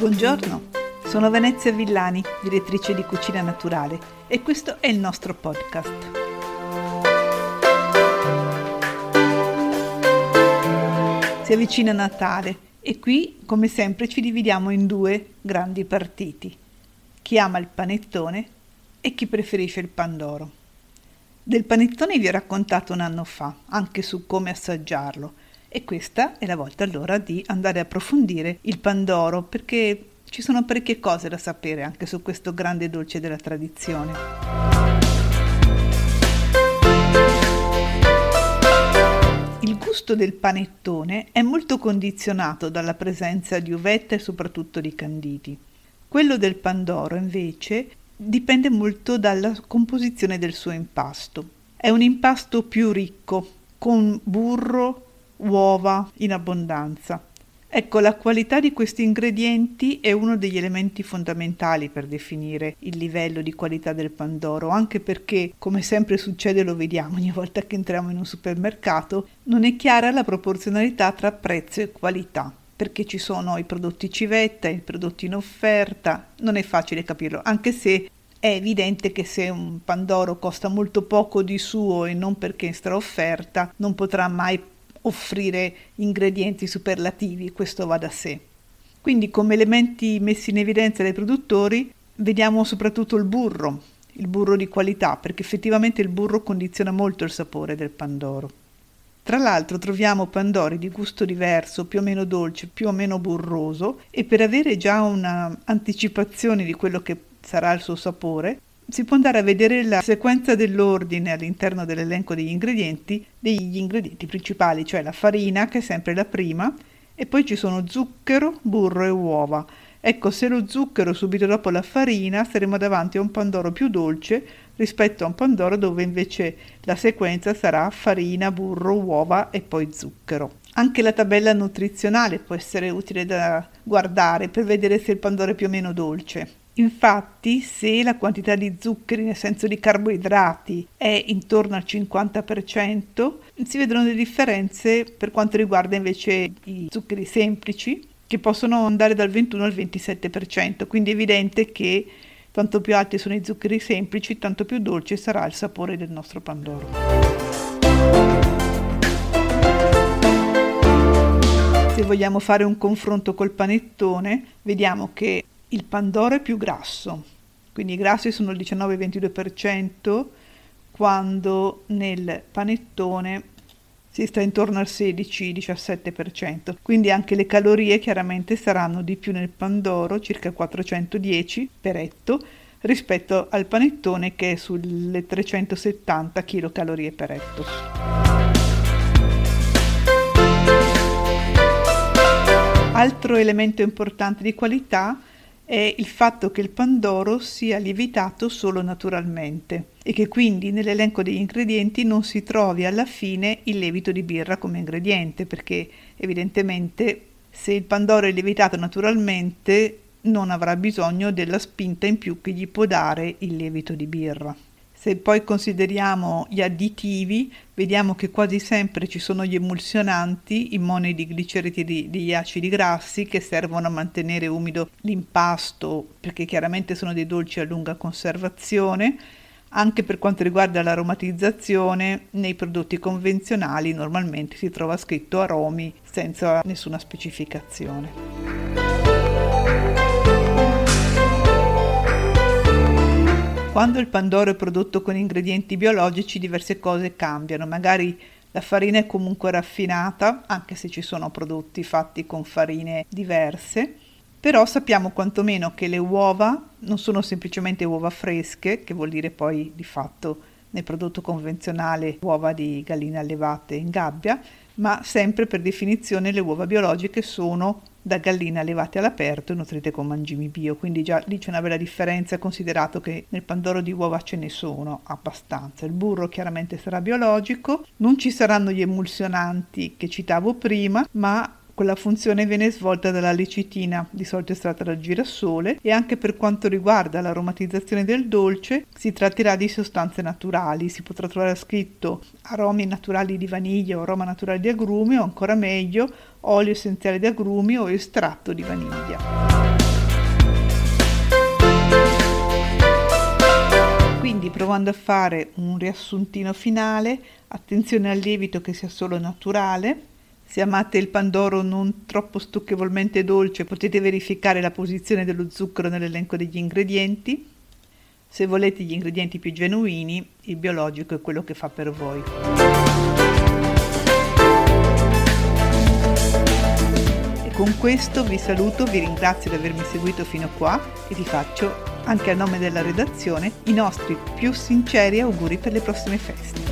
Buongiorno, sono Venezia Villani, direttrice di Cucina Naturale e questo è il nostro podcast. Si avvicina Natale e qui, come sempre, ci dividiamo in due grandi partiti. Chi ama il panettone e chi preferisce il pandoro. Del panettone vi ho raccontato un anno fa, anche su come assaggiarlo, e questa è la volta allora di andare a approfondire il pandoro perché ci sono parecchie cose da sapere anche su questo grande dolce della tradizione. Il gusto del panettone è molto condizionato dalla presenza di uvetta e soprattutto di canditi. Quello del pandoro invece dipende molto dalla composizione del suo impasto. È un impasto più ricco, con burro, uova in abbondanza. Ecco, la qualità di questi ingredienti è uno degli elementi fondamentali per definire il livello di qualità del Pandoro, anche perché, come sempre succede, lo vediamo ogni volta che entriamo in un supermercato, non è chiara la proporzionalità tra prezzo e qualità perché ci sono i prodotti civetta, i prodotti in offerta, non è facile capirlo, anche se è evidente che se un Pandoro costa molto poco di suo e non perché è straofferta, non potrà mai offrire ingredienti superlativi, questo va da sé. Quindi come elementi messi in evidenza dai produttori vediamo soprattutto il burro, il burro di qualità, perché effettivamente il burro condiziona molto il sapore del pandoro. Tra l'altro troviamo pandori di gusto diverso, più o meno dolce, più o meno burroso e per avere già un'anticipazione di quello che sarà il suo sapore, si può andare a vedere la sequenza dell'ordine all'interno dell'elenco degli ingredienti, degli ingredienti principali, cioè la farina, che è sempre la prima, e poi ci sono zucchero, burro e uova. Ecco, se lo zucchero subito dopo la farina, saremo davanti a un pandoro più dolce rispetto a un pandoro dove invece la sequenza sarà farina, burro, uova e poi zucchero. Anche la tabella nutrizionale può essere utile da guardare per vedere se il pandoro è più o meno dolce. Infatti, se la quantità di zuccheri, nel senso di carboidrati, è intorno al 50%, si vedono delle differenze per quanto riguarda invece i zuccheri semplici, che possono andare dal 21 al 27%, quindi è evidente che tanto più alti sono i zuccheri semplici, tanto più dolce sarà il sapore del nostro pandoro. Se vogliamo fare un confronto col panettone, vediamo che il pandoro è più grasso, quindi i grassi sono il 19-22%, quando nel panettone si sta intorno al 16-17%. Quindi anche le calorie chiaramente saranno di più nel pandoro, circa 410 per etto, rispetto al panettone che è sulle 370 kcal per etto. Altro elemento importante di qualità è il fatto che il pandoro sia lievitato solo naturalmente e che quindi nell'elenco degli ingredienti non si trovi alla fine il lievito di birra come ingrediente, perché evidentemente se il pandoro è lievitato naturalmente non avrà bisogno della spinta in più che gli può dare il lievito di birra. Se poi consideriamo gli additivi, vediamo che quasi sempre ci sono gli emulsionanti, i monodi gliceriti degli acidi grassi che servono a mantenere umido l'impasto perché chiaramente sono dei dolci a lunga conservazione. Anche per quanto riguarda l'aromatizzazione, nei prodotti convenzionali normalmente si trova scritto aromi senza nessuna specificazione. Quando il pandoro è prodotto con ingredienti biologici diverse cose cambiano, magari la farina è comunque raffinata, anche se ci sono prodotti fatti con farine diverse, però sappiamo quantomeno che le uova non sono semplicemente uova fresche, che vuol dire poi di fatto nel prodotto convenzionale uova di galline allevate in gabbia, ma sempre per definizione le uova biologiche sono da galline allevate all'aperto e nutrite con mangimi bio, quindi già lì c'è una bella differenza considerato che nel pandoro di uova ce ne sono abbastanza. Il burro chiaramente sarà biologico, non ci saranno gli emulsionanti che citavo prima, ma quella funzione viene svolta dalla lecitina, di solito estratta dal girasole, e anche per quanto riguarda l'aromatizzazione del dolce si tratterà di sostanze naturali. Si potrà trovare scritto aromi naturali di vaniglia o aroma naturale di agrumi o ancora meglio olio essenziale di agrumi o estratto di vaniglia. Quindi provando a fare un riassuntino finale, attenzione al lievito che sia solo naturale, se amate il pandoro non troppo stucchevolmente dolce, potete verificare la posizione dello zucchero nell'elenco degli ingredienti. Se volete gli ingredienti più genuini, il biologico è quello che fa per voi. E con questo vi saluto, vi ringrazio di avermi seguito fino a qua e vi faccio, anche a nome della redazione, i nostri più sinceri auguri per le prossime feste.